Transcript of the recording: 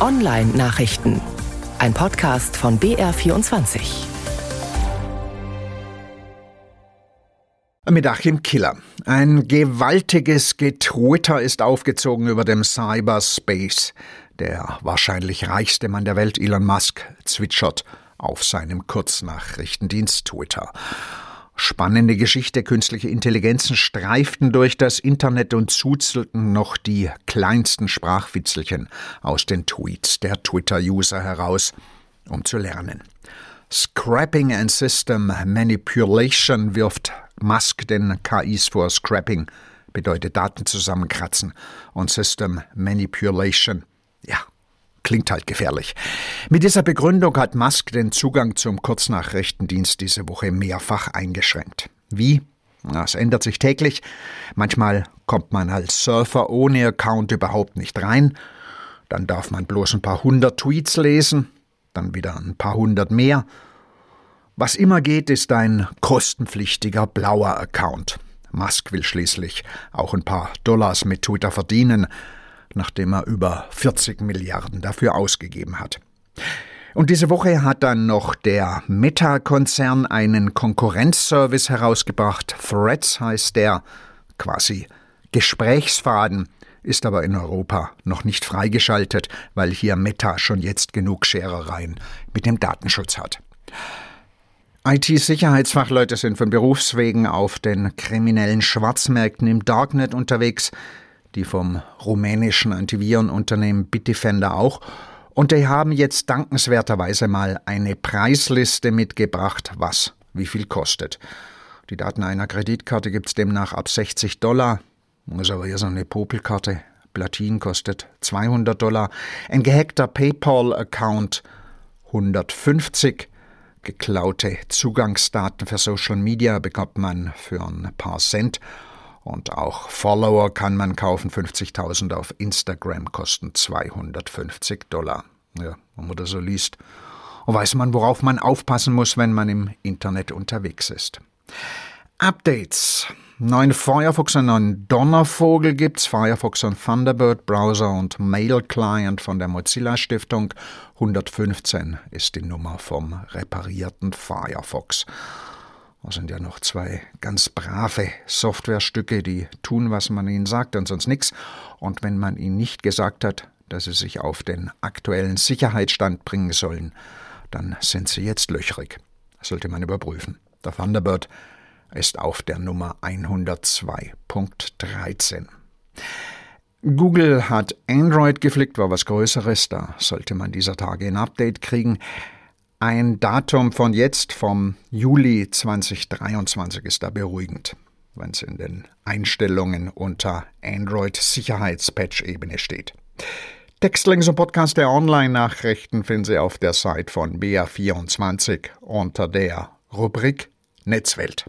Online-Nachrichten. Ein Podcast von BR24. Mit Achim Killer. Ein gewaltiges Getwitter ist aufgezogen über dem Cyberspace. Der wahrscheinlich reichste Mann der Welt, Elon Musk, zwitschert auf seinem Kurznachrichtendienst Twitter. Spannende Geschichte. Künstliche Intelligenzen streiften durch das Internet und zuzelten noch die kleinsten Sprachwitzelchen aus den Tweets der Twitter-User heraus, um zu lernen. Scrapping and System Manipulation wirft Musk den KIs vor. Scrapping bedeutet Daten zusammenkratzen und System Manipulation, ja, Klingt halt gefährlich. Mit dieser Begründung hat Musk den Zugang zum Kurznachrichtendienst diese Woche mehrfach eingeschränkt. Wie? Das ändert sich täglich. Manchmal kommt man als Surfer ohne Account überhaupt nicht rein. Dann darf man bloß ein paar hundert Tweets lesen, dann wieder ein paar hundert mehr. Was immer geht, ist ein kostenpflichtiger blauer Account. Musk will schließlich auch ein paar Dollars mit Twitter verdienen nachdem er über 40 Milliarden dafür ausgegeben hat. Und diese Woche hat dann noch der Meta-Konzern einen Konkurrenzservice herausgebracht. Threads heißt der, quasi Gesprächsfaden, ist aber in Europa noch nicht freigeschaltet, weil hier Meta schon jetzt genug Scherereien mit dem Datenschutz hat. IT-Sicherheitsfachleute sind von Berufswegen auf den kriminellen Schwarzmärkten im Darknet unterwegs die vom rumänischen Antivirenunternehmen Bitdefender auch, und die haben jetzt dankenswerterweise mal eine Preisliste mitgebracht, was wie viel kostet. Die Daten einer Kreditkarte gibt es demnach ab 60 Dollar. Ist aber eher so eine Popelkarte. Platin kostet 200 Dollar. Ein gehackter PayPal-Account 150. Geklaute Zugangsdaten für Social Media bekommt man für ein paar Cent. Und auch Follower kann man kaufen. 50.000 auf Instagram kosten 250 Dollar. Ja, wenn man das so liest, weiß man, worauf man aufpassen muss, wenn man im Internet unterwegs ist. Updates. Neuen Firefox und neuen Donnervogel gibt's. Firefox und Thunderbird Browser und Mail Client von der Mozilla Stiftung. 115 ist die Nummer vom reparierten Firefox. Das sind ja noch zwei ganz brave Softwarestücke, die tun, was man ihnen sagt und sonst nichts. Und wenn man ihnen nicht gesagt hat, dass sie sich auf den aktuellen Sicherheitsstand bringen sollen, dann sind sie jetzt löchrig. Das sollte man überprüfen. Der Thunderbird ist auf der Nummer 102.13. Google hat Android geflickt, war was Größeres, da sollte man dieser Tage ein Update kriegen. Ein Datum von jetzt, vom Juli 2023, ist da beruhigend, wenn es in den Einstellungen unter Android Sicherheitspatch-Ebene steht. Textlinks und Podcast der Online-Nachrichten finden Sie auf der Seite von BR24 unter der Rubrik Netzwelt.